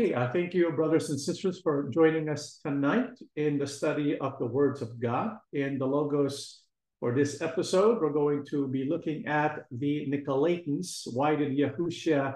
Okay, I thank you, brothers and sisters, for joining us tonight in the study of the words of God. In the Logos for this episode, we're going to be looking at the Nicolaitans. Why did Yahusha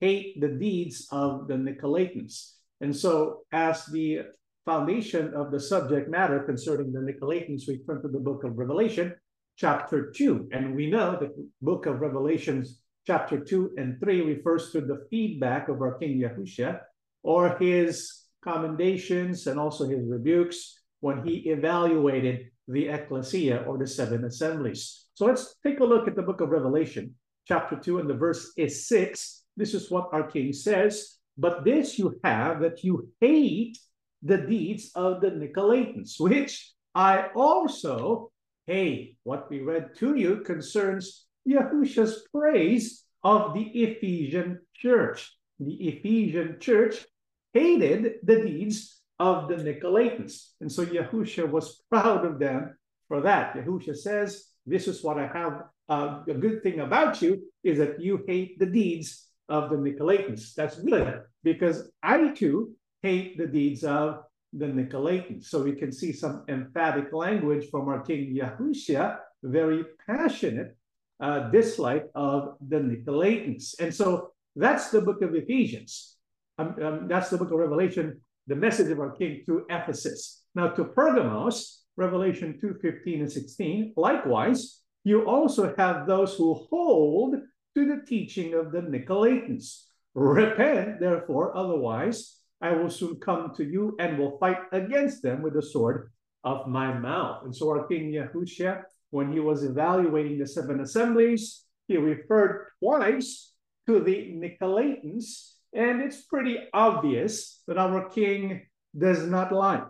hate the deeds of the Nicolaitans? And so, as the foundation of the subject matter concerning the Nicolaitans, we turn to the book of Revelation, chapter 2. And we know that the book of Revelations chapter 2 and 3 refers to the feedback of our King Yahusha or his commendations and also his rebukes when he evaluated the ecclesia or the seven assemblies. So let's take a look at the book of Revelation, chapter 2, and the verse is 6. This is what our king says. But this you have that you hate the deeds of the Nicolaitans, which I also hate. What we read to you concerns Yahusha's praise of the Ephesian church. The Ephesian church hated the deeds of the Nicolaitans. And so Yahusha was proud of them for that. Yahusha says, This is what I have. Uh, a good thing about you is that you hate the deeds of the Nicolaitans. That's good because I too hate the deeds of the Nicolaitans. So we can see some emphatic language from our King Yahusha, very passionate uh, dislike of the Nicolaitans. And so that's the book of Ephesians. Um, um, that's the book of Revelation, the message of our king to Ephesus. Now to Pergamos, Revelation 2, 15 and 16, likewise, you also have those who hold to the teaching of the Nicolaitans. Repent, therefore, otherwise I will soon come to you and will fight against them with the sword of my mouth. And so our King Yahusha when he was evaluating the seven assemblies, he referred twice to the Nicolaitans, and it's pretty obvious that our king does not lie.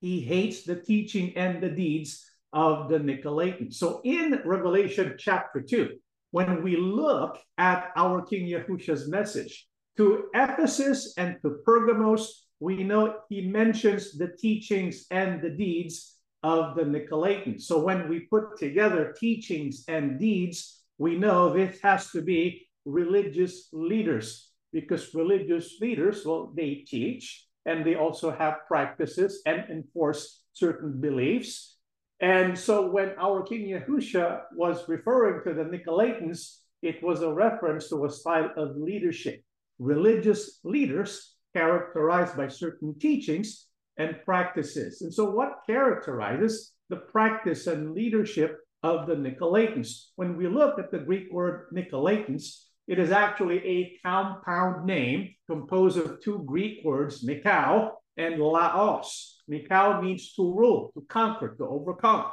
He hates the teaching and the deeds of the Nicolaitans. So in Revelation chapter 2, when we look at our King Yahusha's message to Ephesus and to Pergamos, we know he mentions the teachings and the deeds of the Nicolaitans. So when we put together teachings and deeds, we know this has to be religious leaders because religious leaders, well, they teach and they also have practices and enforce certain beliefs. And so when our King Yahusha was referring to the Nicolaitans, it was a reference to a style of leadership. Religious leaders characterized by certain teachings and practices. And so, what characterizes the practice and leadership of the Nicolaitans? When we look at the Greek word Nicolaitans, it is actually a compound name composed of two Greek words, Nikao and Laos. Nikao means to rule, to conquer, to overcome.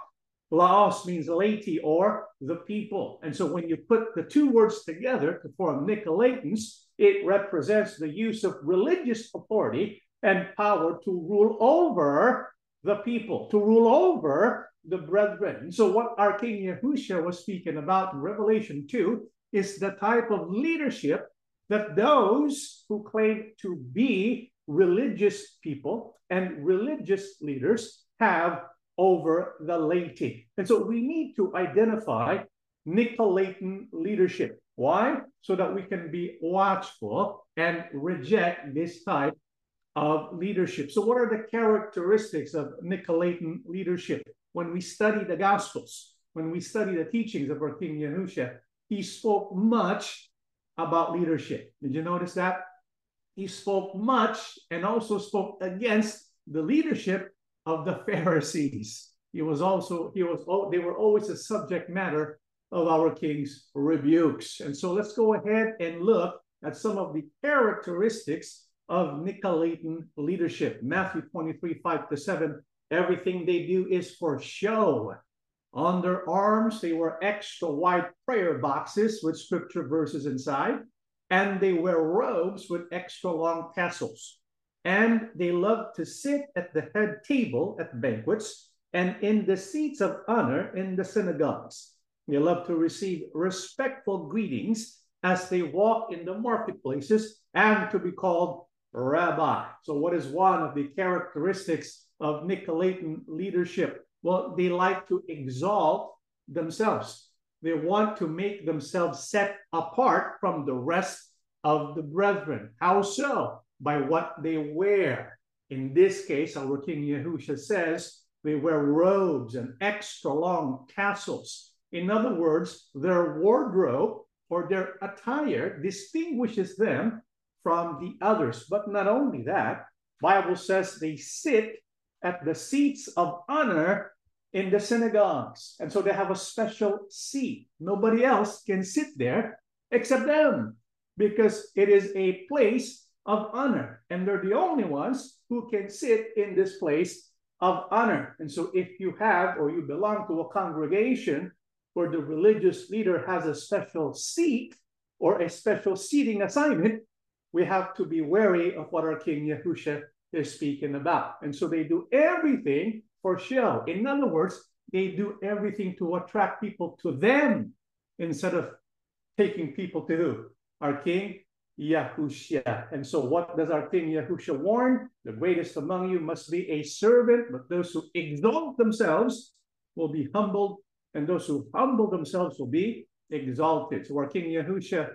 Laos means laity or the people. And so when you put the two words together to form Nicolaitans, it represents the use of religious authority and power to rule over the people, to rule over the brethren. So, what our King Yahusha was speaking about in Revelation 2 is the type of leadership that those who claim to be religious people and religious leaders have over the laity. And so we need to identify Nicolaitan leadership. Why? So that we can be watchful and reject this type of leadership. So, what are the characteristics of Nicolaitan leadership? When we study the Gospels, when we study the teachings of our King Yahusha, he spoke much about leadership. Did you notice that? He spoke much and also spoke against the leadership of the Pharisees. He was also, he was, oh, they were always a subject matter of our king's rebukes. And so let's go ahead and look at some of the characteristics of Nicolaitan leadership. Matthew 23, 5 to 7. Everything they do is for show. On their arms, they wear extra wide prayer boxes with scripture verses inside, and they wear robes with extra long tassels. And they love to sit at the head table at banquets and in the seats of honor in the synagogues. They love to receive respectful greetings as they walk in the marketplaces and to be called rabbi. So, what is one of the characteristics of Nicolaitan leadership? Well, they like to exalt themselves. They want to make themselves set apart from the rest of the brethren. How so? by what they wear. In this case, our King Yahusha says they wear robes and extra long tassels. In other words, their wardrobe or their attire distinguishes them from the others. But not only that, Bible says they sit at the seats of honor in the synagogues. And so they have a special seat. Nobody else can sit there except them because it is a place of honor. And they're the only ones who can sit in this place of honor. And so if you have or you belong to a congregation where the religious leader has a special seat or a special seating assignment, we have to be wary of what our King Yahusha is speaking about. And so they do everything for show. In other words, they do everything to attract people to them instead of taking people to who? Our King Yahusha. And so, what does our King Yahusha warn? The greatest among you must be a servant, but those who exalt themselves will be humbled, and those who humble themselves will be exalted. So, our King Yahusha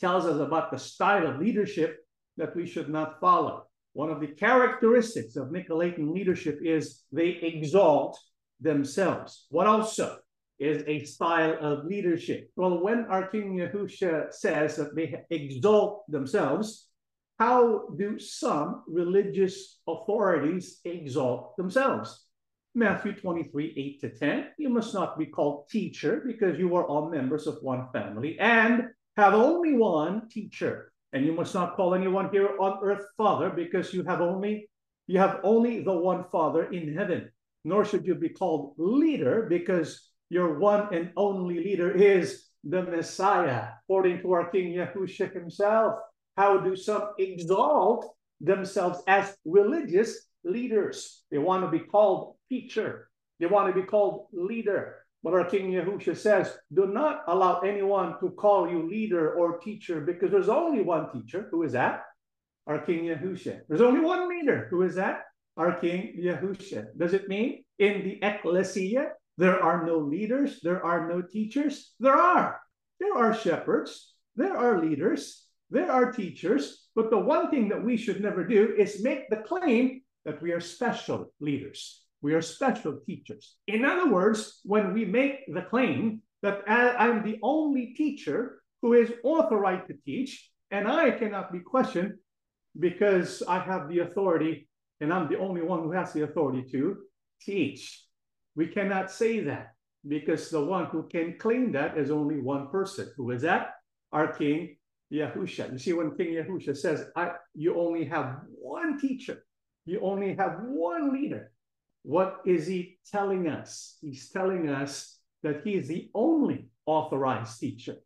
tells us about the style of leadership that we should not follow. One of the characteristics of Nicolaitan leadership is they exalt themselves. What also? is a style of leadership. Well, when our King Yahusha says that they exalt themselves, how do some religious authorities exalt themselves? Matthew 23, 8 to 10. You must not be called teacher because you are all members of one family and have only one teacher. And you must not call anyone here on earth father because you have only you have only the one father in heaven. Nor should you be called leader because your one and only leader is the Messiah, according to our King Yahusha himself. How do some exalt themselves as religious leaders? They want to be called teacher. They want to be called leader. But our King Yahusha says, do not allow anyone to call you leader or teacher because there's only one teacher. Who is that? Our King Yahusha. There's only one leader. Who is that? Our King Yahusha. Does it mean in the ecclesia there are no leaders, there are no teachers. There are. There are shepherds, there are leaders, there are teachers. But the one thing that we should never do is make the claim that we are special leaders, we are special teachers. In other words, when we make the claim that I'm the only teacher who is authorized to teach, and I cannot be questioned because I have the authority and I'm the only one who has the authority to teach. We cannot say that because the one who can claim that is only one person. Who is that? Our King Yahusha. You see, when King Yahusha says, I, you only have one teacher, you only have one leader, what is he telling us? He's telling us that he is the only authorized teacher,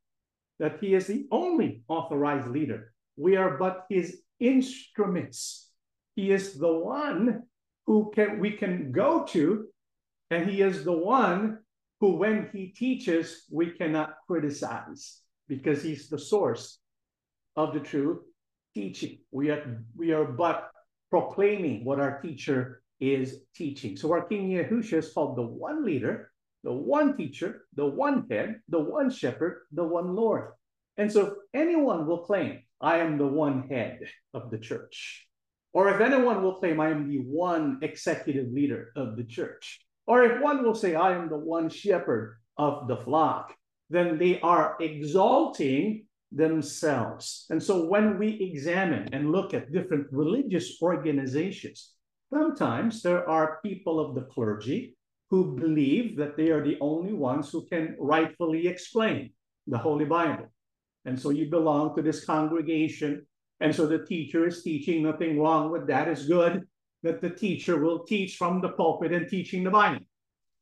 that he is the only authorized leader. We are but his instruments. He is the one who can we can go to and he is the one who, when he teaches, we cannot criticize because he's the source of the true teaching. We are, we are but proclaiming what our teacher is teaching. So our King Yahusha is called the one leader, the one teacher, the one head, the one shepherd, the one Lord. And so if anyone will claim, I am the one head of the church. Or if anyone will claim, I am the one executive leader of the church. Or if one will say, I am the one shepherd of the flock, then they are exalting themselves. And so when we examine and look at different religious organizations, sometimes there are people of the clergy who believe that they are the only ones who can rightfully explain the Holy Bible. And so you belong to this congregation. And so the teacher is teaching, nothing wrong with that, is good that the teacher will teach from the pulpit and teaching the Bible.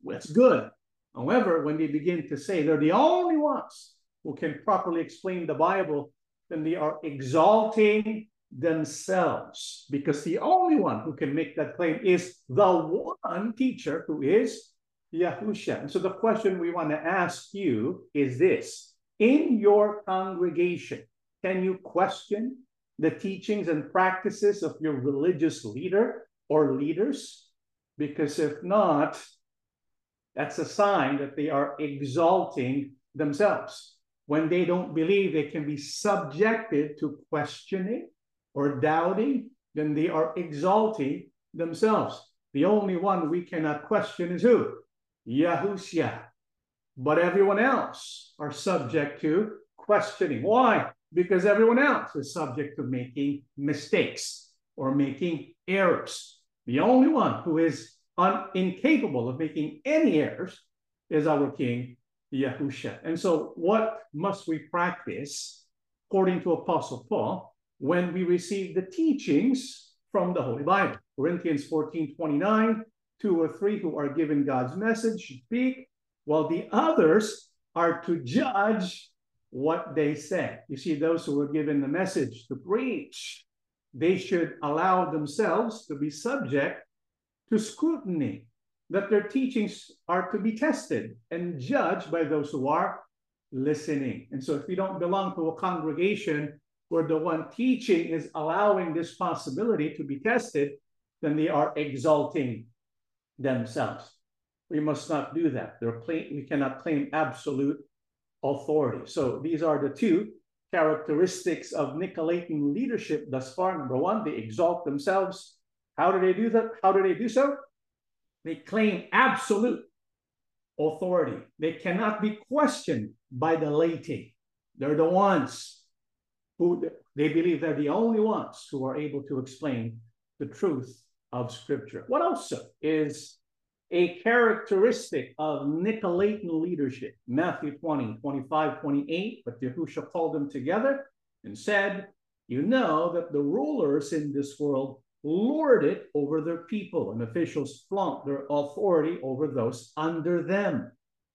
That's good. However, when they begin to say they're the only ones who can properly explain the Bible, then they are exalting themselves because the only one who can make that claim is the one teacher who is Yahusha. And so the question we want to ask you is this In your congregation, can you question the teachings and practices of your religious leader or leaders? Because if not, that's a sign that they are exalting themselves. When they don't believe they can be subjected to questioning, or doubting, then they are exalting themselves. The only one we cannot question is who? Yahusha. But everyone else are subject to questioning. Why? Because everyone else is subject to making mistakes or making errors. The only one who is un- incapable of making any errors is our King Yahusha. And so, what must we practice, according to Apostle Paul, when we receive the teachings from the Holy Bible? Corinthians 14 29, two or three who are given God's message should speak, while the others are to judge what they say. You see, those who were given the message to preach, they should allow themselves to be subject to scrutiny that their teachings are to be tested and judged by those who are listening. And so, if you don't belong to a congregation where the one teaching is allowing this possibility to be tested, then they are exalting themselves. We must not do that. We cannot claim absolute authority. So, these are the two characteristics of Nicolaitan leadership thus far. Number one, they exalt themselves. How do they do that? How do they do so? They claim absolute authority. They cannot be questioned by the laity. They're the ones who they believe they're the only ones who are able to explain the truth of Scripture. What also is a characteristic of Nicolaitan leadership? Matthew 20, 25, 28. But Yahusha called them together and said, You know that the rulers in this world lord it over their people, and officials flaunt their authority over those under them.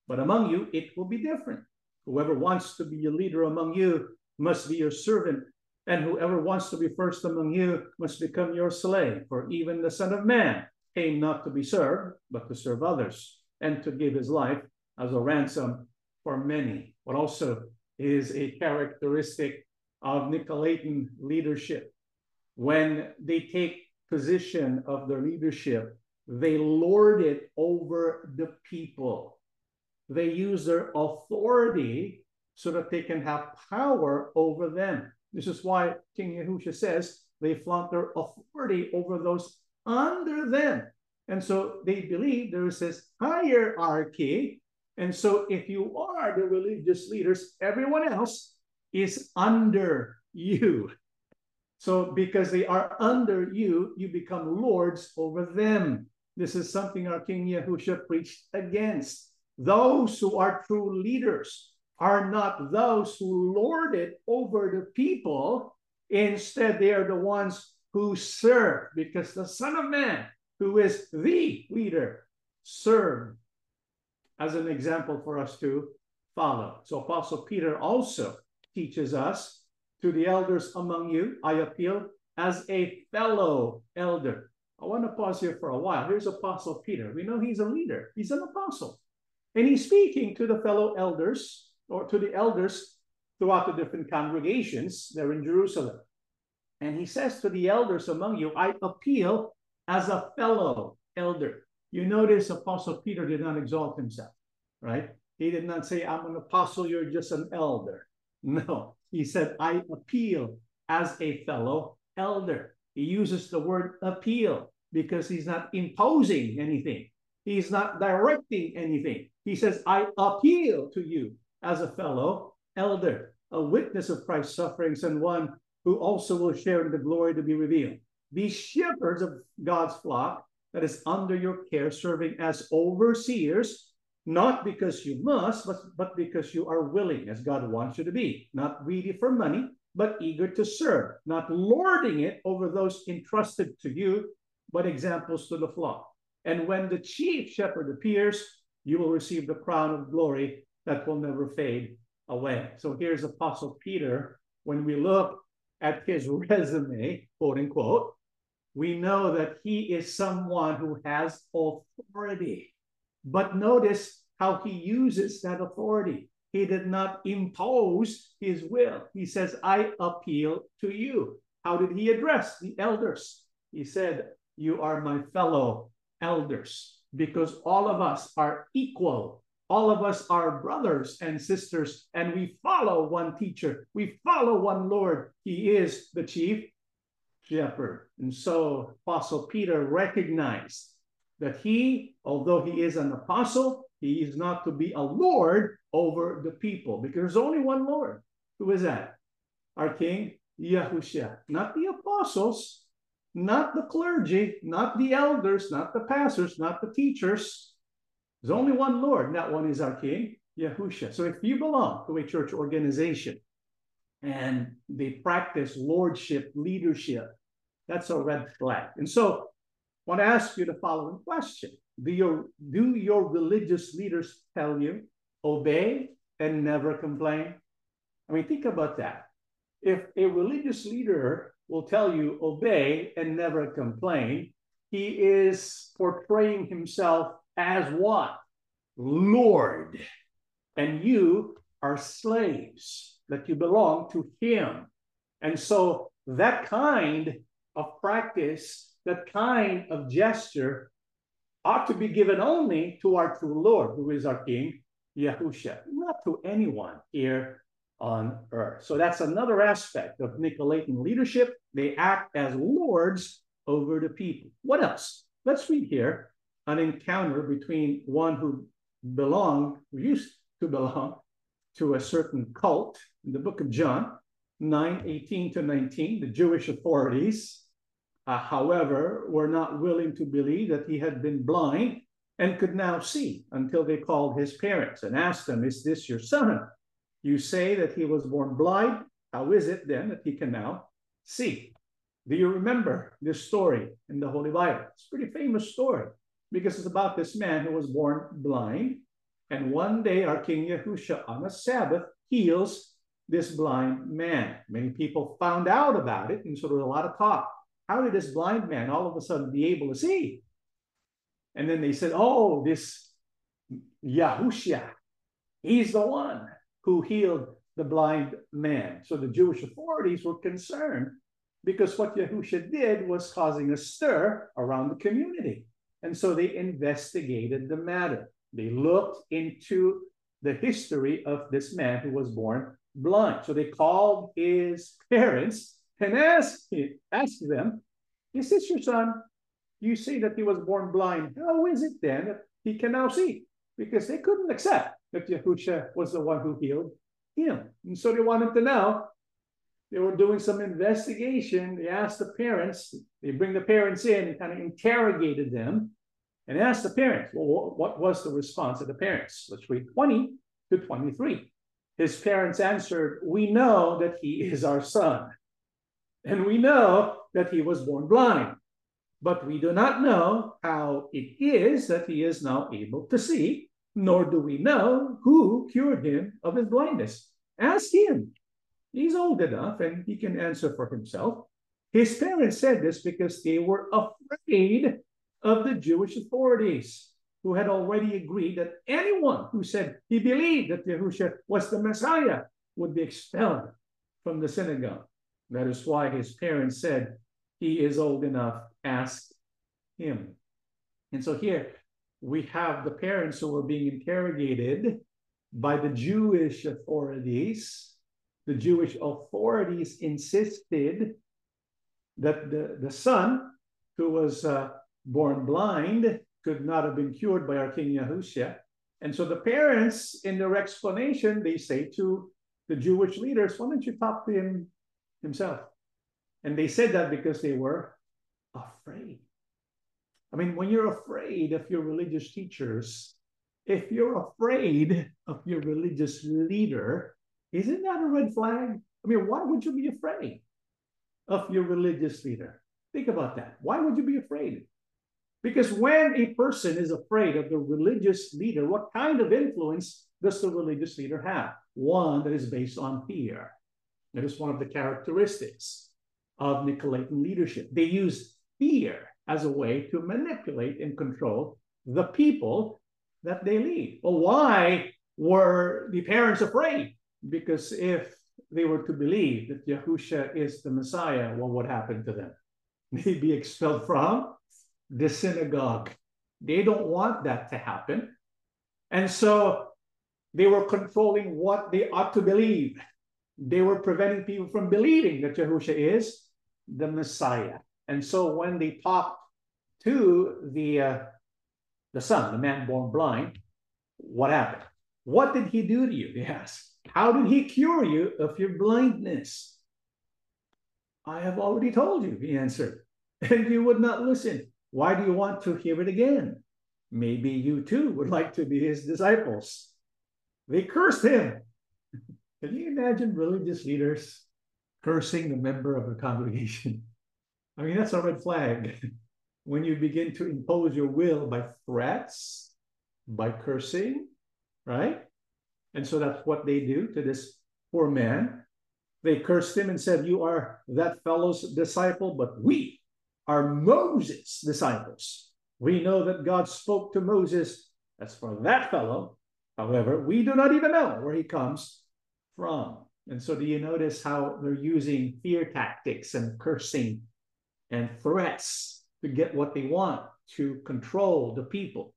But among you, it will be different. Whoever wants to be a leader among you must be your servant, and whoever wants to be first among you must become your slave. For even the Son of Man came not to be served, but to serve others, and to give his life as a ransom for many. What also is a characteristic of Nicolaitan leadership when they take position of their leadership, they lord it over the people. They use their authority so that they can have power over them. This is why King Yahusha says they flaunt their authority over those under them. And so they believe there is this hierarchy. And so if you are the religious leaders, everyone else is under you. So because they are under you, you become lords over them. This is something our King Yahusha preached against. Those who are true leaders are not those who lord it over the people. Instead, they are the ones who serve, because the Son of Man, who is the leader, served as an example for us to follow. So Apostle Peter also teaches us to the elders among you, I appeal as a fellow elder. I want to pause here for a while. Here's Apostle Peter. We know he's a leader, he's an apostle. And he's speaking to the fellow elders or to the elders throughout the different congregations there in Jerusalem. And he says to the elders among you, I appeal as a fellow elder. You notice Apostle Peter did not exalt himself, right? He did not say, I'm an apostle, you're just an elder. No, he said, I appeal as a fellow elder. He uses the word appeal because he's not imposing anything. He's not directing anything. He says, I appeal to you as a fellow elder, a witness of Christ's sufferings, and one who also will share in the glory to be revealed. Be shepherds of God's flock that is under your care, serving as overseers not because you must, but, but because you are willing, as God wants you to be, not greedy for money, but eager to serve, not lording it over those entrusted to you, but examples to the flock. And when the chief shepherd appears, you will receive the crown of glory that will never fade away. So here's Apostle Peter. When we look at his resume, quote unquote, we know that he is someone who has authority. But notice how he uses that authority. He did not impose his will. He says, I appeal to you. How did he address the elders? He said, You are my fellow elders, because all of us are equal. All of us are brothers and sisters, and we follow one teacher. We follow one Lord. He is the chief shepherd. And so Apostle Peter recognized that he, although he is an apostle, he is not to be a lord over the people because there's only one Lord. Who is that? Our King Yahusha, not the apostles, not the clergy, not the elders, not the pastors, not the teachers. There's only one Lord, and that one is our King, Yahusha. So if you belong to a church organization and they practice lordship, leadership, that's a red flag. And so I want to ask you the following question. Do your, do your religious leaders tell you, obey and never complain? I mean, think about that. If a religious leader will tell you, obey and never complain, he is portraying himself as what? Lord. And you are slaves, that you belong to him. And so that kind of practice, that kind of gesture ought to be given only to our true Lord, who is our King, Yahusha, not to anyone here on earth. So that's another aspect of Nicolaitan leadership. They act as lords over the people. What else? Let's read here an encounter between one who belonged, who used to belong to a certain cult in the book of John, 9 18 to 19. The Jewish authorities uh, however, were not willing to believe that he had been blind and could now see until they called his parents and asked them, Is this your son? You say that he was born blind. How is it then that he can now see? Do you remember this story in the Holy Bible? It's a pretty famous story because it's about this man who was born blind. And one day, our King Yahusha on a Sabbath heals this blind man. Many people found out about it, and so there was a lot of talk how did this blind man all of a sudden be able to see? And then they said, oh, this Yahusha, he's the one who healed the blind man. So the Jewish authorities were concerned because what Yahusha did was causing a stir around the community. And so they investigated the matter. They looked into the history of this man who was born blind. So they called his parents and ask, ask them, Is this your son? You say that he was born blind. How is it then that he can now see? Because they couldn't accept that Yahusha was the one who healed him. And so they wanted to know. They were doing some investigation. They asked the parents, they bring the parents in and kind of interrogated them and asked the parents, well, what was the response of the parents? Let's read 20 to 23. His parents answered, We know that he is our son and we know that he was born blind. But we do not know how it is that he is now able to see, nor do we know who cured him of his blindness. Ask him. He's old enough and he can answer for himself. His parents said this because they were afraid of the Jewish authorities who had already agreed that anyone who said he believed that Yahusha was the Messiah would be expelled from the synagogue. That is why his parents said, He is old enough, ask him. And so here we have the parents who were being interrogated by the Jewish authorities. The Jewish authorities insisted that the, the son who was uh, born blind could not have been cured by our King Yahusha. And so the parents, in their explanation, they say to the Jewish leaders, why don't you talk to him himself. And they said that because they were afraid. I mean, when you're afraid of your religious teachers, if you're afraid of your religious leader, isn't that a red flag? I mean, why would you be afraid of your religious leader? Think about that. Why would you be afraid? Because when a person is afraid of the religious leader, what kind of influence does the religious leader have? One that is based on fear. That is one of the characteristics of Nicolaitan leadership. They use fear as a way to manipulate and control the people that they lead. Well, why were the parents afraid? Because if they were to believe that Yahusha is the Messiah, what would happen to them? They'd be expelled from the synagogue. They don't want that to happen. And so they were controlling what they ought to believe they were preventing people from believing that Yahusha is the Messiah. And so when they talked to the uh, the son, the man born blind, what happened? What did he do to you? They asked. How did he cure you of your blindness? I have already told you, he answered, and you would not listen. Why do you want to hear it again? Maybe you too would like to be his disciples. They cursed him. Can you imagine religious leaders cursing the member of a congregation? I mean, that's a red flag. when you begin to impose your will by threats, by cursing, right? And so that's what they do to this poor man. They cursed him and said, You are that fellow's disciple, but we are Moses' disciples. We know that God spoke to Moses. As for that fellow, however, we do not even know where he comes from. And so, do you notice how they're using fear tactics and cursing and threats to get what they want, to control the people?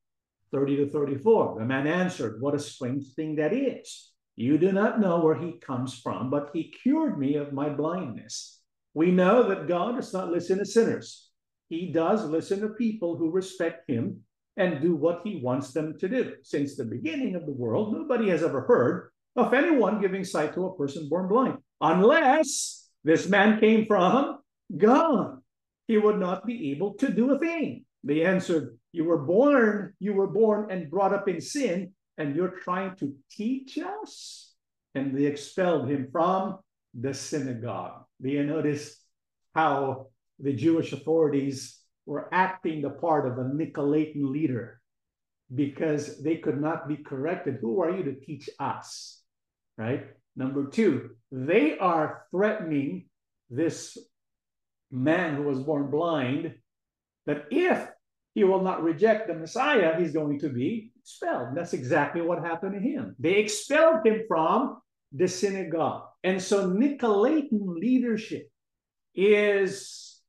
30 to 34. The man answered, What a strange thing that is. You do not know where he comes from, but he cured me of my blindness. We know that God does not listen to sinners. He does listen to people who respect him and do what he wants them to do. Since the beginning of the world, nobody has ever heard of anyone giving sight to a person born blind, unless this man came from God. He would not be able to do a thing. They answered, You were born, you were born and brought up in sin, and you're trying to teach us? And they expelled him from the synagogue. Do you notice how the Jewish authorities were acting the part of a Nicolaitan leader because they could not be corrected? Who are you to teach us? Right? Number two, they are threatening this man who was born blind that if he will not reject the Messiah, he's going to be expelled. That's exactly what happened to him. They expelled him from the synagogue. And so Nicolaitan leadership is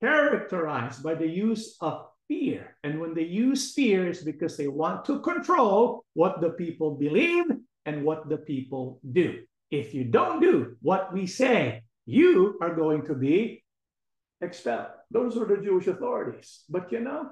characterized by the use of fear. And when they use fear, it's because they want to control what the people believe and what the people do. If you don't do what we say, you are going to be expelled. Those are the Jewish authorities. But you know,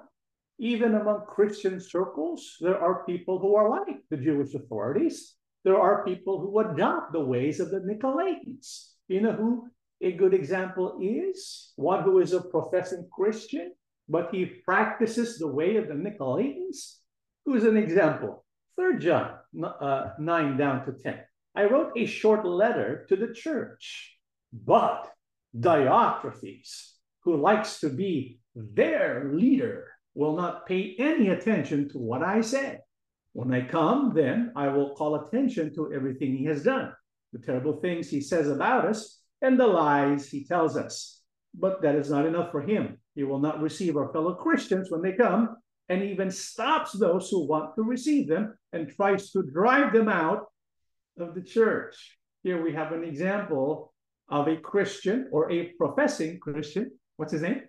even among Christian circles, there are people who are like the Jewish authorities. There are people who adopt the ways of the Nicolaitans. You know who a good example is? One who is a professing Christian, but he practices the way of the Nicolaitans. Who's an example? Third John uh, 9 down to 10. I wrote a short letter to the church, but Diotrephes, who likes to be their leader, will not pay any attention to what I say. When I come, then I will call attention to everything he has done, the terrible things he says about us, and the lies he tells us. But that is not enough for him. He will not receive our fellow Christians when they come, and even stops those who want to receive them and tries to drive them out of the church. Here we have an example of a Christian or a professing Christian. What's his name?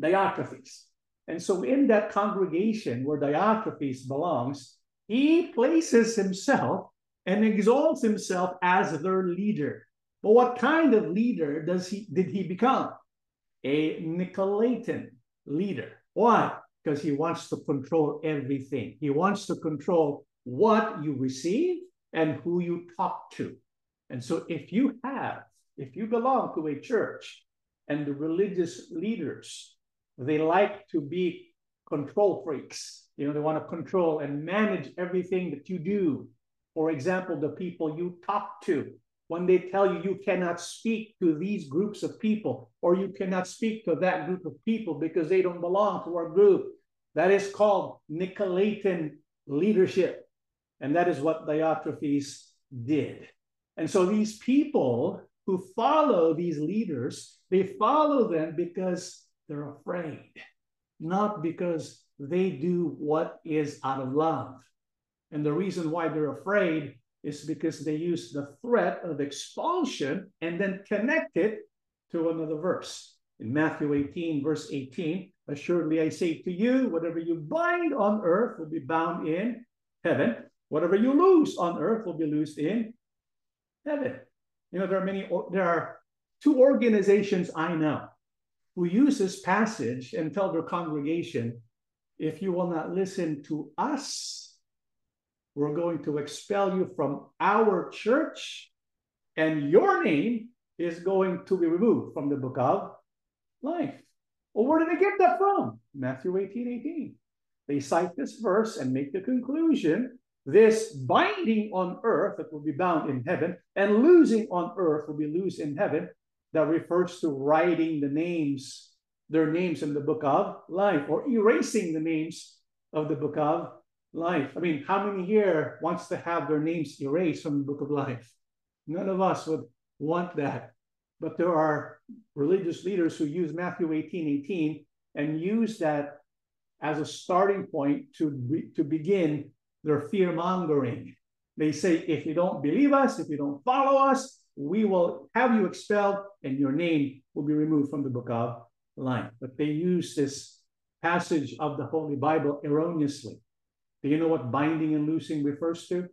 Diotrephes. And so, in that congregation where Diotrephes belongs, he places himself and exalts himself as their leader. But what kind of leader does he did he become? A Nicolaitan leader. Why? Because he wants to control everything. He wants to control what you receive and who you talk to. And so if you have, if you belong to a church and the religious leaders they like to be control freaks. You know, they want to control and manage everything that you do. For example, the people you talk to, when they tell you you cannot speak to these groups of people, or you cannot speak to that group of people because they don't belong to our group, that is called Nicolaitan leadership. And that is what Diotrephes did. And so these people who follow these leaders, they follow them because they're afraid, not because they do what is out of love. And the reason why they're afraid is because they use the threat of expulsion and then connect it to another verse. In Matthew 18, verse 18, assuredly I say to you, whatever you bind on earth will be bound in heaven. Whatever you loose on earth will be loosed in heaven. You know, there are many, there are two organizations I know who use this passage and tell their congregation, if you will not listen to us, we're going to expel you from our church, and your name is going to be removed from the book of life. Well, where did they get that from? Matthew 18 18. They cite this verse and make the conclusion this binding on earth that will be bound in heaven, and losing on earth will be loose in heaven. That refers to writing the names, their names in the book of life, or erasing the names of the book of life. I mean, how many here wants to have their names erased from the book of life? None of us would want that. But there are religious leaders who use Matthew 18 18 and use that as a starting point to, to begin their fear mongering. They say, if you don't believe us, if you don't follow us, we will have you expelled and your name will be removed from the book of life. But they use this passage of the Holy Bible erroneously. Do you know what binding and loosing refers to?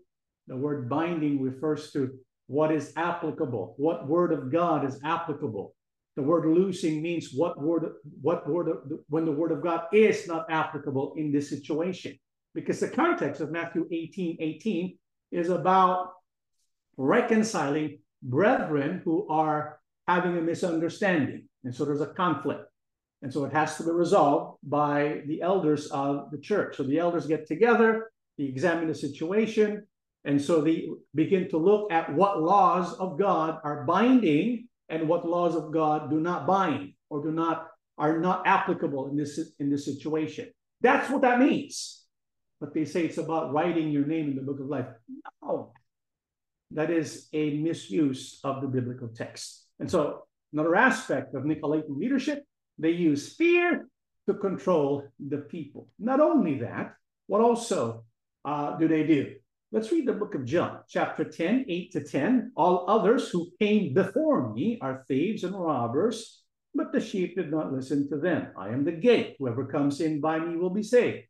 The word binding refers to what is applicable, what word of God is applicable. The word loosing means what word, what word, of, when the word of God is not applicable in this situation. Because the context of Matthew 18 18 is about reconciling brethren who are having a misunderstanding. And so there's a conflict. And so it has to be resolved by the elders of the church. So the elders get together, they examine the situation, and so they begin to look at what laws of God are binding and what laws of God do not bind or do not are not applicable in this in this situation. That's what that means. But they say it's about writing your name in the book of life. No, that is a misuse of the biblical text. And so another aspect of Nicolaitan leadership they use fear to control the people. Not only that, what also uh, do they do? Let's read the book of John, chapter 10, 8 to 10. All others who came before me are thieves and robbers, but the sheep did not listen to them. I am the gate. Whoever comes in by me will be saved.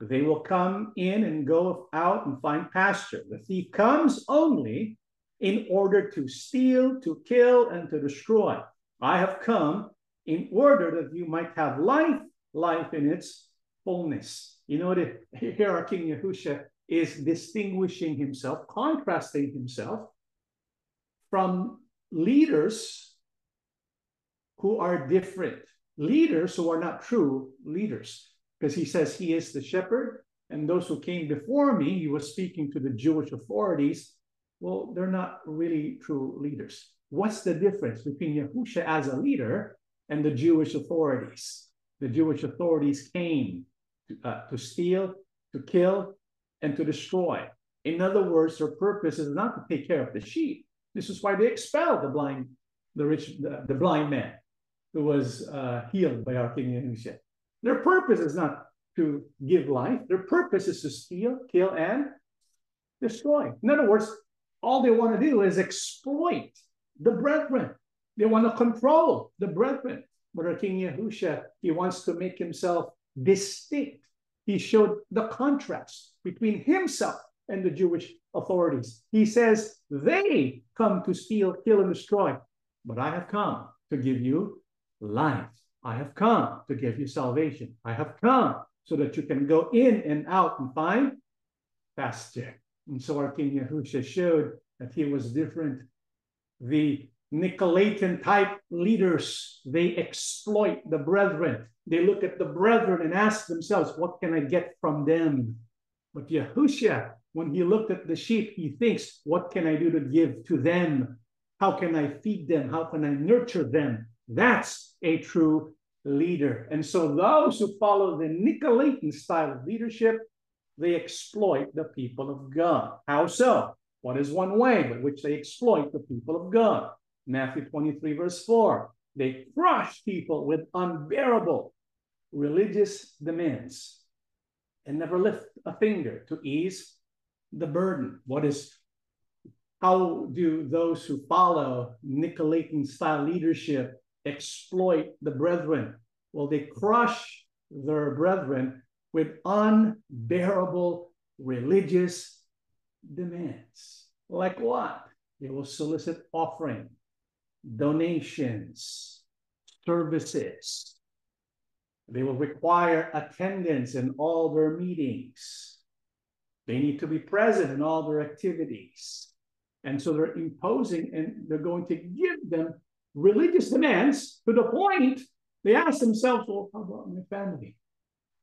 They will come in and go out and find pasture. The thief comes only in order to steal, to kill, and to destroy. I have come in order that you might have life, life in its fullness. You know that here our King Yahusha is distinguishing himself, contrasting himself from leaders who are different, leaders who are not true leaders, because he says he is the shepherd, and those who came before me, he was speaking to the Jewish authorities. Well, they're not really true leaders. What's the difference between Yahusha as a leader and the Jewish authorities. The Jewish authorities came to, uh, to steal, to kill, and to destroy. In other words, their purpose is not to take care of the sheep. This is why they expelled the blind, the rich, the, the blind man who was uh, healed by our King Yahusha. Their purpose is not to give life. Their purpose is to steal, kill, and destroy. In other words, all they want to do is exploit the brethren. They want to control the brethren. But our King Yahusha, he wants to make himself distinct. He showed the contrast between himself and the Jewish authorities. He says, they come to steal, kill, and destroy. But I have come to give you life. I have come to give you salvation. I have come so that you can go in and out and find pasture. And so our King Yahusha showed that he was different. The Nicolaitan type leaders, they exploit the brethren. They look at the brethren and ask themselves, what can I get from them? But Yahusha, when he looked at the sheep, he thinks, what can I do to give to them? How can I feed them? How can I nurture them? That's a true leader. And so those who follow the Nicolaitan style of leadership, they exploit the people of God. How so? What is one way by which they exploit the people of God? Matthew 23, verse 4. They crush people with unbearable religious demands and never lift a finger to ease the burden. What is how do those who follow Nicolaitan style leadership exploit the brethren? Well, they crush their brethren with unbearable religious demands. Like what? They will solicit offering donations, services. They will require attendance in all their meetings. They need to be present in all their activities. And so they're imposing and they're going to give them religious demands to the point they ask themselves, well, how about my family?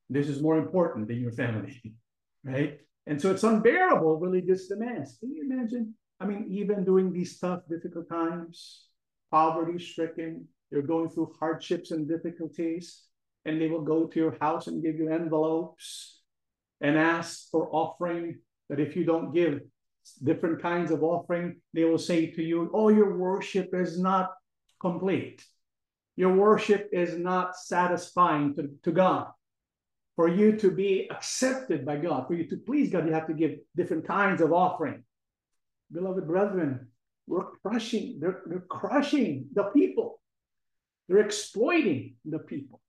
This is more important than your family, right? And so it's unbearable religious demands. Can you imagine? I mean, even during these tough, difficult times, poverty stricken, you're going through hardships and difficulties, and they will go to your house and give you envelopes and ask for offering. That if you don't give different kinds of offering, they will say to you, Oh, your worship is not complete. Your worship is not satisfying to, to God. For you to be accepted by God, for you to please God, you have to give different kinds of offering. Beloved brethren, we're crushing, they're, they're crushing the people. They're exploiting the people.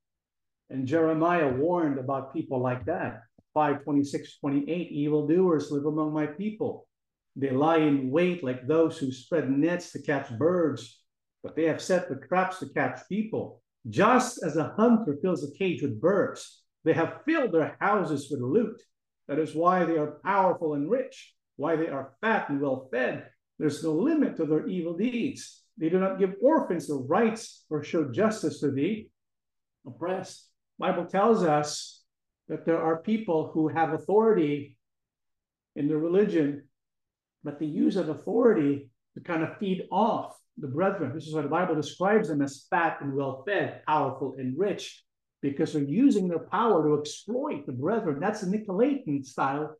And Jeremiah warned about people like that. 5 26, 28 evildoers live among my people. They lie in wait like those who spread nets to catch birds, but they have set the traps to catch people. Just as a hunter fills a cage with birds, they have filled their houses with loot. That is why they are powerful and rich, why they are fat and well fed. There's no limit to their evil deeds. They do not give orphans the rights or show justice to the oppressed. Bible tells us that there are people who have authority in the religion, but they use that authority to kind of feed off the brethren. This is why the Bible describes them as fat and well fed, powerful and rich because they're using their power to exploit the brethren. That's the Nicolaitan style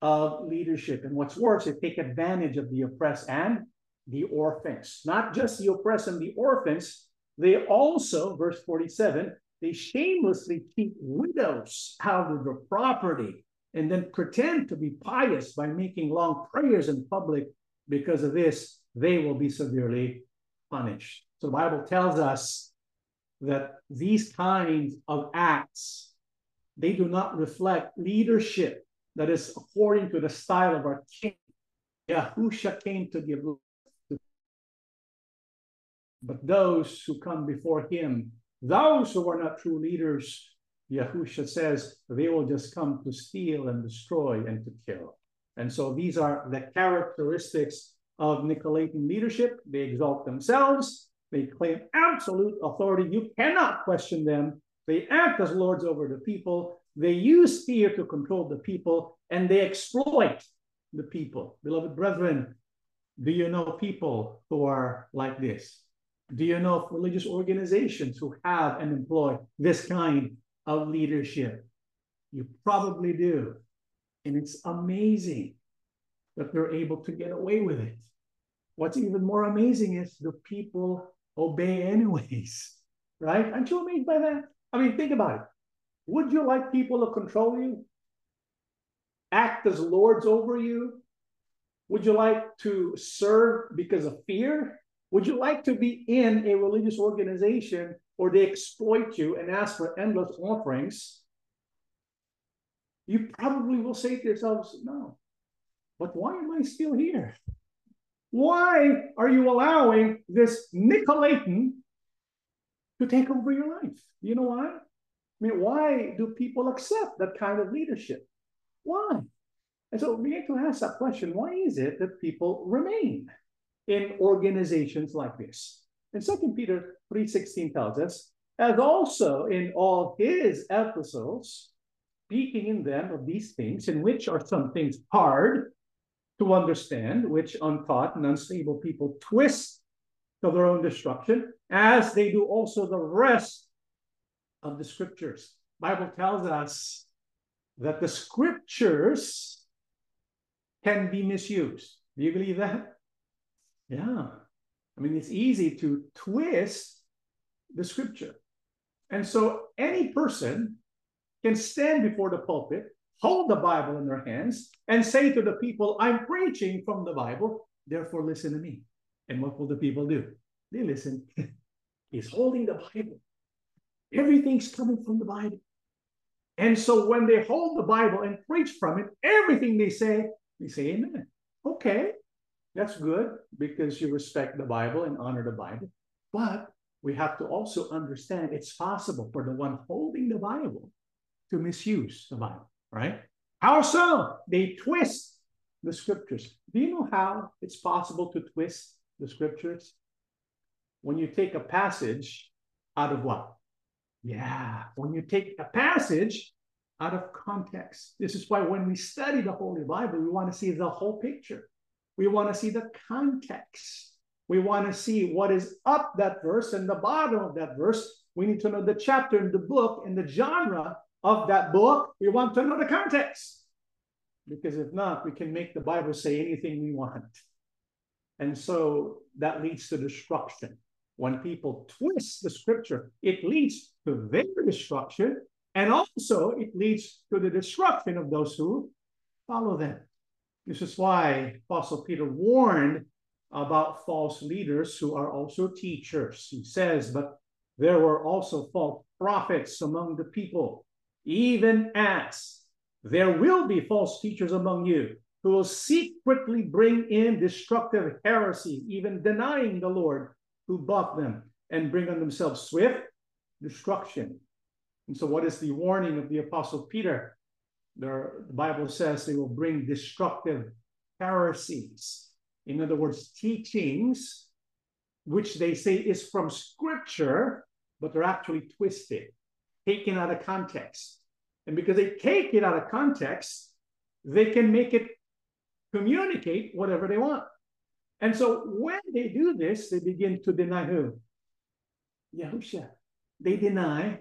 of leadership. And what's worse, they take advantage of the oppressed and the orphans. Not just the oppressed and the orphans, they also, verse 47, they shamelessly cheat widows out of their property and then pretend to be pious by making long prayers in public. Because of this, they will be severely punished. So the Bible tells us that these kinds of acts they do not reflect leadership that is according to the style of our king. Yahusha came to give life. But those who come before him, those who are not true leaders, Yahusha says they will just come to steal and destroy and to kill. And so these are the characteristics of Nicolaitan leadership. They exalt themselves, they claim absolute authority. You cannot question them. They act as lords over the people. They use fear to control the people and they exploit the people. Beloved brethren, do you know people who are like this? Do you know of religious organizations who have and employ this kind of leadership? You probably do. And it's amazing that they're able to get away with it. What's even more amazing is the people obey anyways, right? Aren't you amazed by that? I mean, think about it. Would you like people to control you? Act as lords over you? Would you like to serve because of fear? Would you like to be in a religious organization or they exploit you and ask for endless offerings? You probably will say to yourselves, no. But why am I still here? Why are you allowing this Nicolaitan to take over your life? You know why? I mean, why do people accept that kind of leadership? Why? And so we need to ask that question why is it that people remain in organizations like this? And Second Peter 3.16 tells us, as also in all his epistles, speaking in them of these things, in which are some things hard to understand, which untaught and unstable people twist to their own destruction, as they do also the rest of the scriptures. Bible tells us that the scriptures can be misused. Do you believe that? Yeah. I mean, it's easy to twist the scripture. And so any person can stand before the pulpit hold the Bible in their hands and say to the people, I'm preaching from the Bible, therefore listen to me. And what will the people do? They listen. He's holding the Bible. Everything's coming from the Bible. And so when they hold the Bible and preach from it, everything they say, they say, Amen. Okay. That's good because you respect the Bible and honor the Bible. But we have to also understand it's possible for the one holding the Bible to misuse the Bible, right? How so? They twist the scriptures. Do you know how it's possible to twist the scriptures? When you take a passage out of what? Yeah, when you take a passage out of context. This is why when we study the Holy Bible, we want to see the whole picture. We want to see the context. We want to see what is up that verse and the bottom of that verse. We need to know the chapter and the book and the genre of that book. We want to know the context. Because if not, we can make the Bible say anything we want. And so that leads to destruction. When people twist the scripture, it leads to their destruction. And also, it leads to the destruction of those who follow them. This is why Apostle Peter warned about false leaders who are also teachers. He says, But there were also false prophets among the people, even as there will be false teachers among you who will secretly bring in destructive heresies, even denying the Lord who bought them, and bring on themselves swift destruction. And so, what is the warning of the Apostle Peter? the Bible says they will bring destructive heresies in other words, teachings which they say is from scripture, but they're actually twisted, taken out of context. And because they take it out of context, they can make it communicate whatever they want. And so when they do this, they begin to deny who? Yahusha. They deny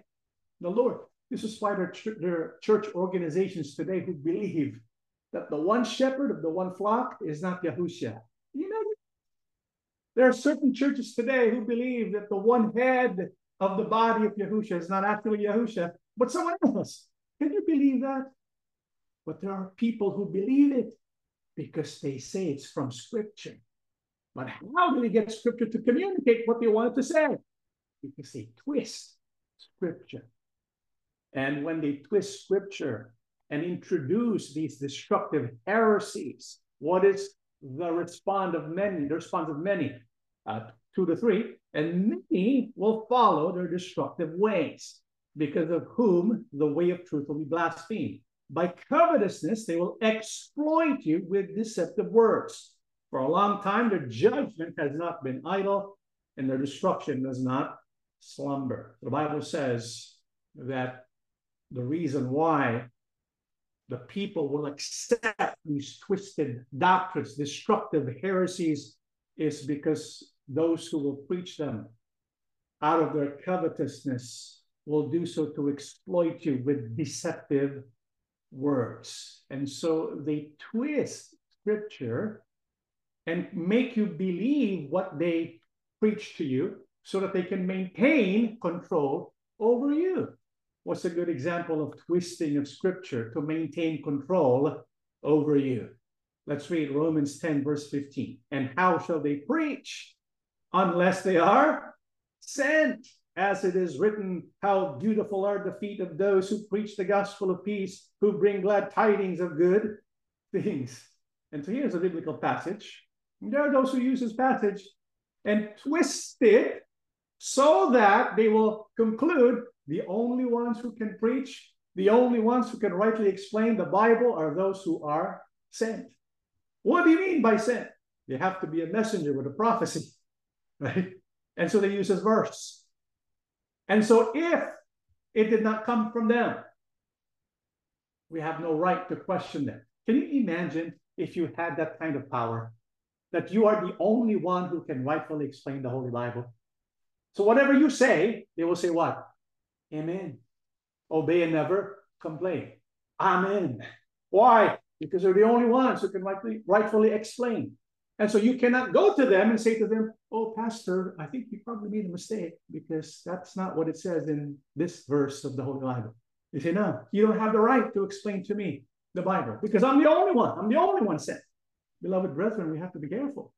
the Lord. This is why there, are church organizations today who believe that the one shepherd of the one flock is not Yahusha. You know, there are certain churches today who believe that the one head of the body of Yahusha is not actually Yahusha, but someone else. Can you believe that? But there are people who believe it because they say it's from Scripture. But how do they get Scripture to communicate what they wanted to say? Because they twist Scripture. And when they twist Scripture and introduce these destructive heresies, what is the response of many, the response of many, uh, two to three, and many will follow their destructive ways, because of whom the way of truth will be blasphemed. By covetousness, they will exploit you with deceptive words. For a long time, their judgment has not been idle, and their destruction does not slumber. The Bible says that the reason why the people will accept these twisted doctrines, destructive heresies, is because those who will preach them out of their covetousness will do so to exploit you with deceptive words. And so they twist scripture and make you believe what they preach to you so that they can maintain control over you. What's a good example of twisting of scripture to maintain control over you? Let's read Romans 10, verse 15. And how shall they preach unless they are sent? As it is written, how beautiful are the feet of those who preach the gospel of peace, who bring glad tidings of good things. And so here's a biblical passage. There are those who use this passage and twist it so that they will conclude the only ones who can preach, the only ones who can rightly explain the Bible are those who are sent. What do you mean by sent? They have to be a messenger with a prophecy, right? And so they use this verse. And so if it did not come from them, we have no right to question them. Can you imagine if you had that kind of power? That you are the only one who can rightfully explain the Holy Bible. So whatever you say, they will say what? Amen. Obey and never complain. Amen. Why? Because they're the only ones who can rightfully, rightfully explain. And so you cannot go to them and say to them, Oh, Pastor, I think you probably made a mistake because that's not what it says in this verse of the Holy Bible. You say, No, you don't have the right to explain to me the Bible because I'm the only one. I'm the only one sent. Beloved brethren, we have to be careful.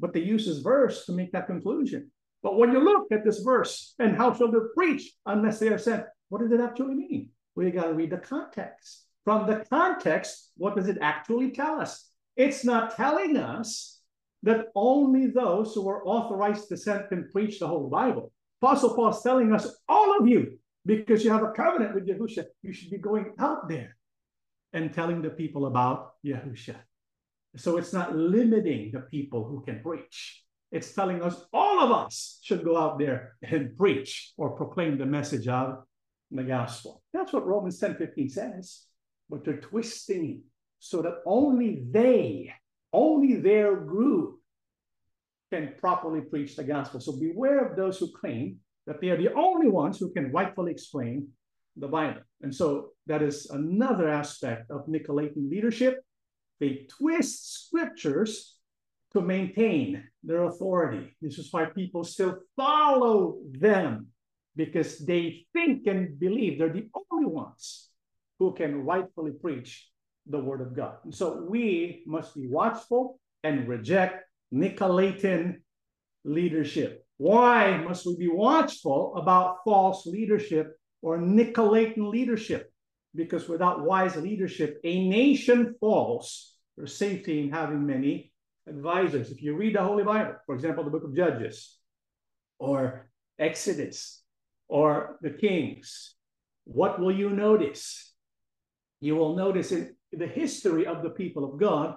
But they use this verse to make that conclusion. But when you look at this verse, and how shall they preach unless they are sent? What does it actually mean? We got to read the context. From the context, what does it actually tell us? It's not telling us that only those who are authorized to send can preach the whole Bible. Apostle Paul is telling us, all of you, because you have a covenant with Yahusha, you should be going out there and telling the people about Yahusha. So it's not limiting the people who can preach. It's telling us all of us should go out there and preach or proclaim the message of the gospel. That's what Romans 10 15 says. But they're twisting so that only they, only their group can properly preach the gospel. So beware of those who claim that they are the only ones who can rightfully explain the Bible. And so that is another aspect of Nicolaitan leadership. They twist scriptures to maintain their authority. This is why people still follow them because they think and believe they're the only ones who can rightfully preach the word of God. And so we must be watchful and reject Nicolaitan leadership. Why must we be watchful about false leadership or Nicolaitan leadership? Because without wise leadership, a nation falls. There's safety in having many advisors. If you read the Holy Bible, for example, the book of Judges or Exodus or the Kings, what will you notice? You will notice in the history of the people of God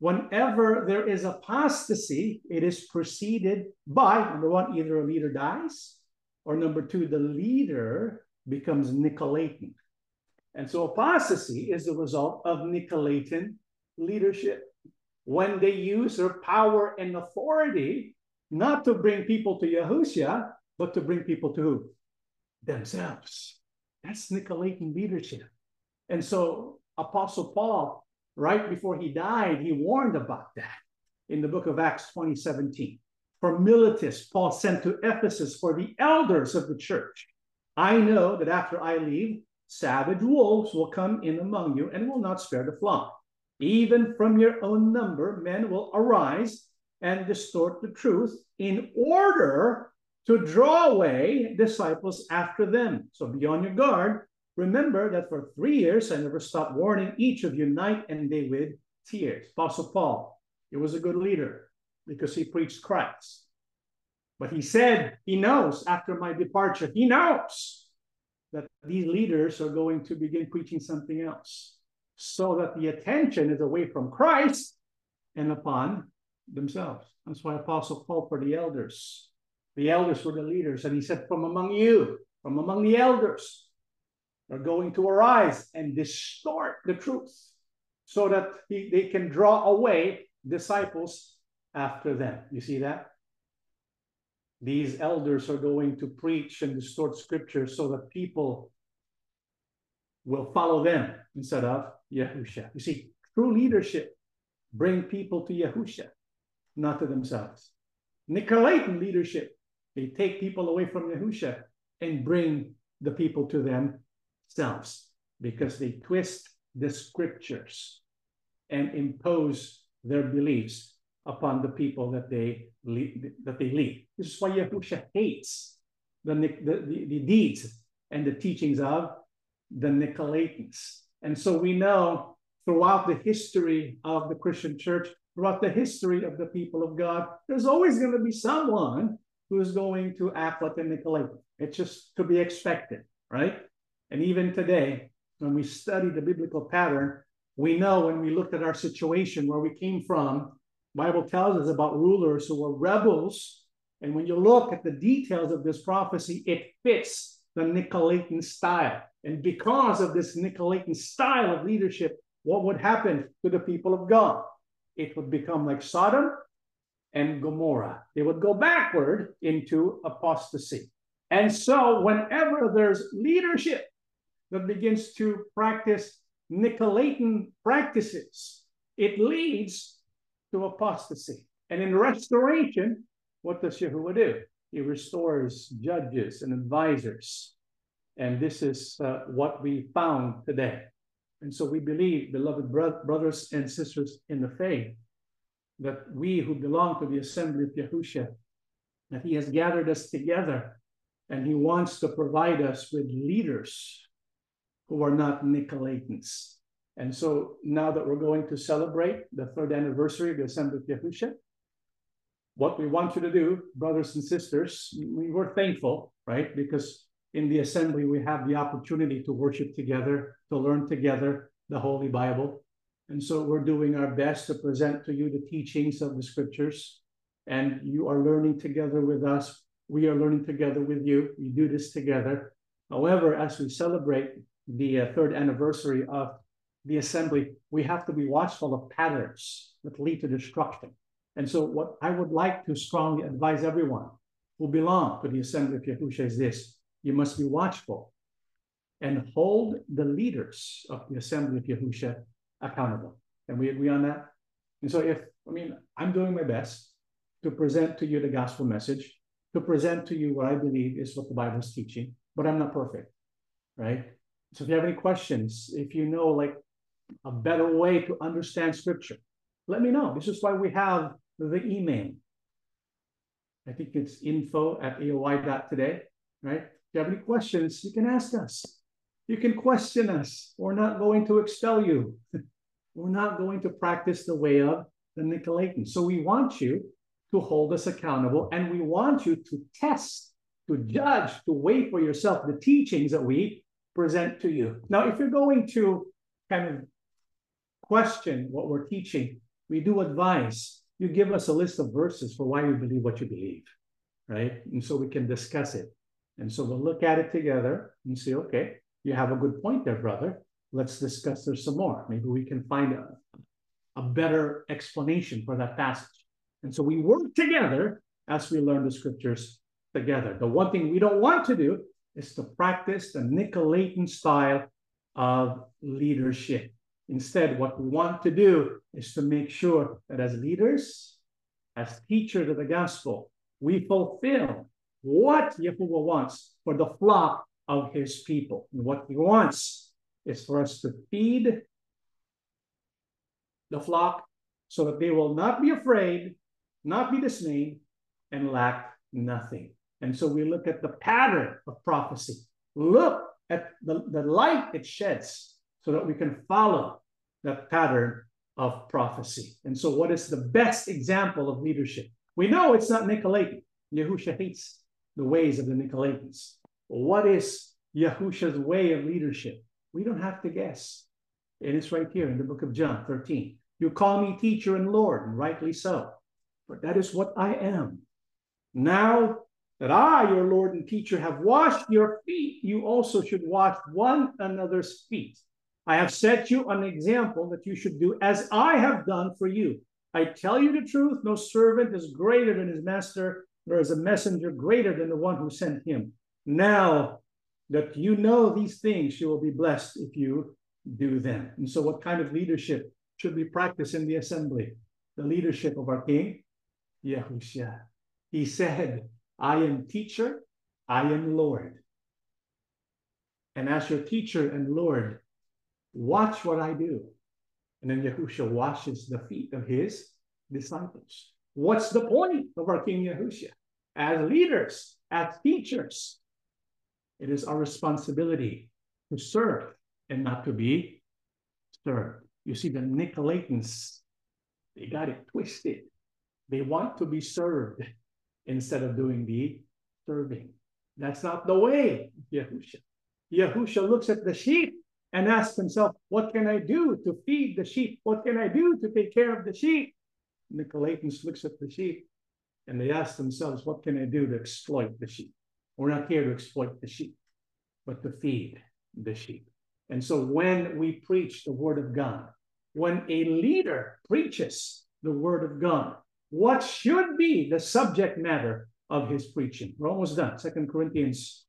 whenever there is apostasy, it is preceded by number one, either a leader dies, or number two, the leader becomes Nicolaitan. And so apostasy is the result of Nicolaitan leadership. When they use their power and authority not to bring people to Yahusha, but to bring people to who? Themselves. That's Nicolaitan leadership. And so Apostle Paul right before he died, he warned about that in the book of Acts 2017. For Miletus, Paul sent to Ephesus for the elders of the church. I know that after I leave, savage wolves will come in among you and will not spare the flock. Even from your own number, men will arise and distort the truth in order to draw away disciples after them. So be on your guard Remember that for three years I never stopped warning each of you night and day with tears. Apostle Paul, he was a good leader because he preached Christ. But he said he knows after my departure, he knows that these leaders are going to begin preaching something else so that the attention is away from Christ and upon themselves. That's why Apostle Paul for the elders. The elders were the leaders. And he said, From among you, from among the elders, are going to arise and distort the truth so that he, they can draw away disciples after them. You see that? These elders are going to preach and distort scripture so that people will follow them instead of Yahusha. You see, true leadership bring people to Yahusha, not to themselves. Nicolaitan leadership, they take people away from Yahusha and bring the people to them themselves because they twist the scriptures and impose their beliefs upon the people that they lead, that they lead. This is why Yahusha hates the, the, the, the deeds and the teachings of the Nicolaitans. And so we know throughout the history of the Christian church, throughout the history of the people of God, there's always going to be someone who is going to act like a Nicolaitan. It's just to be expected, right? And even today, when we study the biblical pattern, we know when we looked at our situation where we came from, Bible tells us about rulers who were rebels. And when you look at the details of this prophecy, it fits the Nicolaitan style. And because of this Nicolaitan style of leadership, what would happen to the people of God? It would become like Sodom and Gomorrah. They would go backward into apostasy. And so, whenever there's leadership that begins to practice Nicolaitan practices, it leads to apostasy. And in restoration, what does Yahuah do? He restores judges and advisors. And this is uh, what we found today. And so we believe, beloved bro- brothers and sisters in the faith, that we who belong to the assembly of Yahusha, that he has gathered us together and he wants to provide us with leaders who are not Nicolaitans. And so now that we're going to celebrate the third anniversary of the Assembly of Yahusha, what we want you to do, brothers and sisters, we were thankful, right? Because in the assembly, we have the opportunity to worship together, to learn together the Holy Bible. And so we're doing our best to present to you the teachings of the scriptures. And you are learning together with us. We are learning together with you. We do this together. However, as we celebrate the uh, third anniversary of the assembly, we have to be watchful of patterns that lead to destruction. And so, what I would like to strongly advise everyone who belong to the assembly of Yahusha is this you must be watchful and hold the leaders of the assembly of Yahusha accountable. Can we agree on that? And so, if I mean, I'm doing my best to present to you the gospel message, to present to you what I believe is what the Bible is teaching, but I'm not perfect, right? So, if you have any questions, if you know like a better way to understand scripture, let me know. This is why we have the email. I think it's info at aoy.today, right? If you have any questions, you can ask us. You can question us. We're not going to expel you. We're not going to practice the way of the Nicolaitans. So we want you to hold us accountable and we want you to test, to judge, to weigh for yourself the teachings that we present to you. Now, if you're going to kind of question what we're teaching, we do advise you give us a list of verses for why you believe what you believe, right? And so we can discuss it. And so we'll look at it together and see, okay, you have a good point there, brother. Let's discuss there some more. Maybe we can find a, a better explanation for that passage. And so we work together as we learn the scriptures together. The one thing we don't want to do is to practice the Nicolaitan style of leadership. Instead, what we want to do is to make sure that as leaders, as teachers of the gospel, we fulfill what Yahuah wants for the flock of his people. And what he wants is for us to feed the flock so that they will not be afraid, not be dismayed, and lack nothing. And so we look at the pattern of prophecy. Look at the, the light it sheds so that we can follow that pattern of prophecy. And so, what is the best example of leadership? We know it's not Nicolaitan. Yahusha hates the ways of the Nicolaitans. What is Yahusha's way of leadership? We don't have to guess. It is right here in the book of John 13. You call me teacher and Lord, and rightly so, for that is what I am. Now that I, your Lord and teacher, have washed your feet, you also should wash one another's feet. I have set you an example that you should do as I have done for you. I tell you the truth, no servant is greater than his master, nor is a messenger greater than the one who sent him. Now that you know these things, you will be blessed if you do them. And so, what kind of leadership should we practice in the assembly? The leadership of our King, Yahusha. He said, I am teacher, I am Lord. And as your teacher and Lord, watch what I do. And then Yahusha washes the feet of his disciples. What's the point of our King Yahusha? As leaders, as teachers, it is our responsibility to serve and not to be served. You see, the Nicolaitans, they got it twisted. They want to be served instead of doing the serving. That's not the way, Yahusha. Yahusha looks at the sheep and asks himself, What can I do to feed the sheep? What can I do to take care of the sheep? Nicolaitans looks at the sheep and they ask themselves, What can I do to exploit the sheep? We're not here to exploit the sheep, but to feed the sheep. And so when we preach the word of God, when a leader preaches the word of God, what should be the subject matter of his preaching? We're almost done. Second Corinthians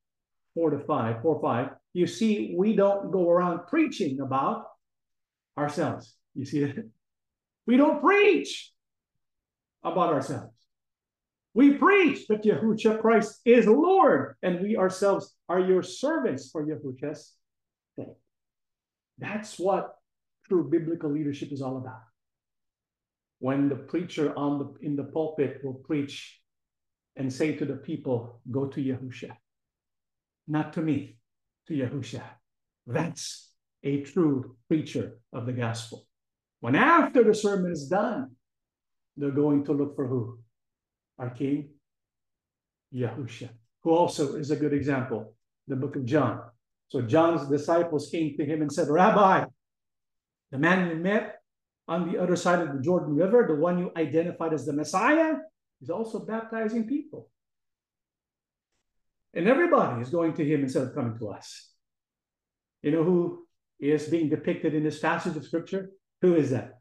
4 to 5, 4 5. You see, we don't go around preaching about ourselves. You see that? We don't preach about ourselves. We preach that Yahusha Christ is Lord, and we ourselves are your servants for Yahusha's sake. That's what true biblical leadership is all about. When the preacher on the in the pulpit will preach and say to the people, "Go to Yahusha," not to me, to Yahusha. That's a true preacher of the gospel. When after the sermon is done, they're going to look for who? our King, Yahusha, who also is a good example, the book of John. So John's disciples came to him and said, Rabbi, the man you met on the other side of the Jordan River, the one you identified as the Messiah, is also baptizing people. And everybody is going to him instead of coming to us. You know who is being depicted in this passage of scripture? Who is that?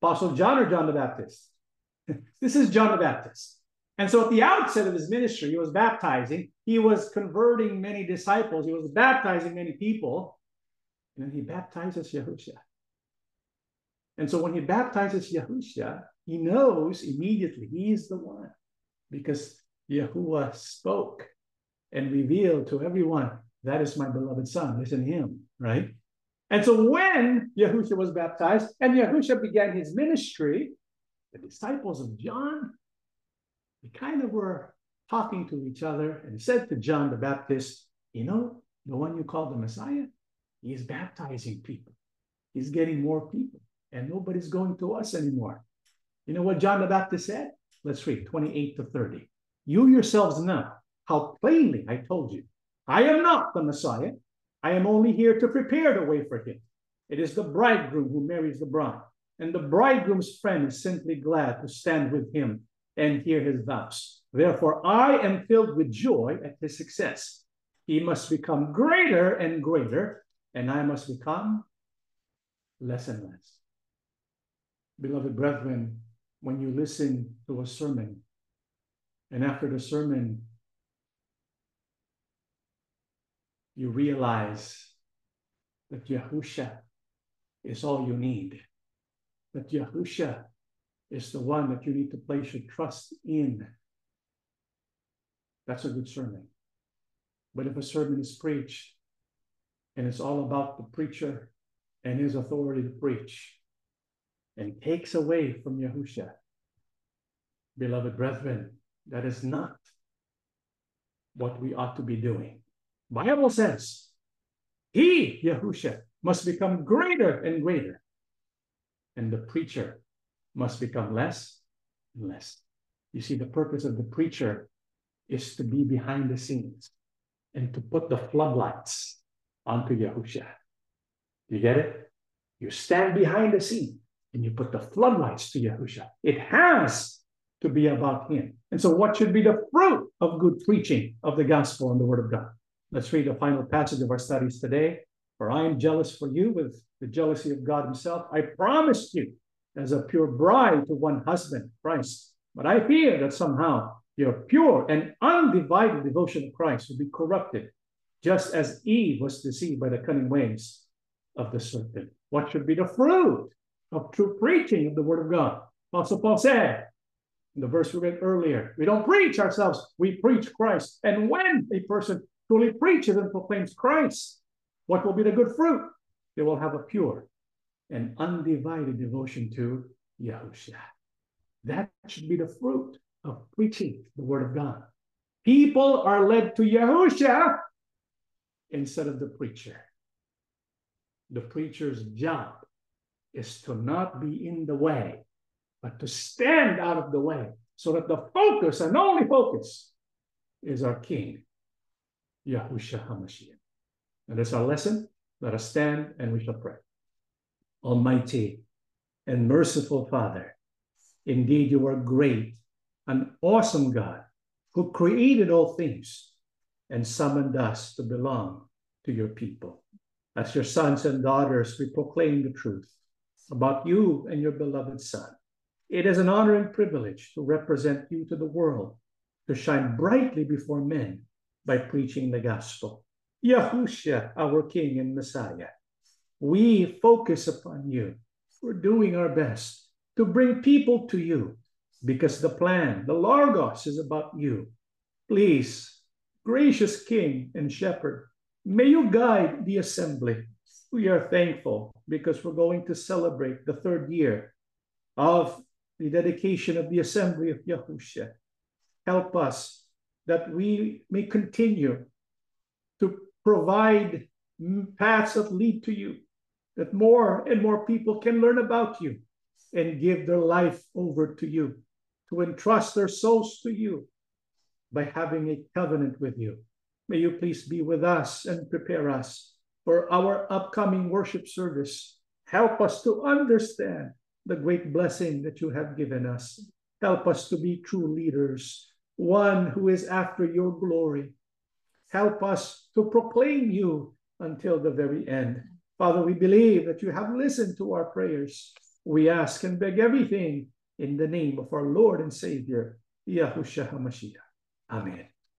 Apostle John or John the Baptist? this is John the Baptist. And so at the outset of his ministry, he was baptizing, he was converting many disciples, he was baptizing many people, and then he baptizes Yahusha. And so when he baptizes Yahusha, he knows immediately he is the one because Yahuah spoke and revealed to everyone, that is my beloved son, listen to him, right? And so when Yahusha was baptized and Yahusha began his ministry, the disciples of John, they kind of were talking to each other and said to John the Baptist, You know, the one you call the Messiah, he's baptizing people. He's getting more people, and nobody's going to us anymore. You know what John the Baptist said? Let's read 28 to 30. You yourselves know how plainly I told you, I am not the Messiah. I am only here to prepare the way for him. It is the bridegroom who marries the bride, and the bridegroom's friend is simply glad to stand with him and hear his vows. Therefore, I am filled with joy at his success. He must become greater and greater, and I must become less and less. Beloved brethren, when you listen to a sermon, and after the sermon, you realize that Yahusha is all you need, that Yahusha is the one that you need to place your trust in. That's a good sermon. But if a sermon is preached and it's all about the preacher and his authority to preach and takes away from Yahusha, beloved brethren, that is not what we ought to be doing. Bible says, he, Yahusha, must become greater and greater, and the preacher must become less and less. You see, the purpose of the preacher is to be behind the scenes and to put the floodlights onto Yahusha. You get it? You stand behind the scene and you put the floodlights to Yahusha. It has to be about him. And so, what should be the fruit of good preaching of the gospel and the word of God? Let's read the final passage of our studies today. For I am jealous for you with the jealousy of God Himself. I promised you as a pure bride to one husband, Christ. But I fear that somehow your pure and undivided devotion to Christ will be corrupted, just as Eve was deceived by the cunning ways of the serpent. What should be the fruit of true preaching of the word of God? Apostle Paul said in the verse we read earlier, we don't preach ourselves, we preach Christ. And when a person truly preaches and proclaims Christ, what will be the good fruit? They will have a pure and undivided devotion to Yahusha. That should be the fruit of preaching the word of God. People are led to Yahusha instead of the preacher. The preacher's job is to not be in the way, but to stand out of the way so that the focus and only focus is our King, Yahusha HaMashiach. And that's our lesson. Let us stand and we shall pray. Almighty and merciful Father, indeed you are great, an awesome God who created all things and summoned us to belong to your people. As your sons and daughters, we proclaim the truth about you and your beloved Son. It is an honor and privilege to represent you to the world, to shine brightly before men by preaching the gospel. Yahusha, our King and Messiah, we focus upon you. We're doing our best to bring people to you because the plan, the Logos, is about you. Please, gracious King and Shepherd, may you guide the assembly. We are thankful because we're going to celebrate the third year of the dedication of the assembly of Yahusha. Help us that we may continue to provide paths that lead to you that more and more people can learn about you and give their life over to you. to entrust their souls to you by having a covenant with you. May you please be with us and prepare us for our upcoming worship service. Help us to understand the great blessing that you have given us. Help us to be true leaders, one who is after your glory. Help us to proclaim you until the very end. Father, we believe that you have listened to our prayers. We ask and beg everything in the name of our Lord and Savior, Yahusha HaMashiach. Amen.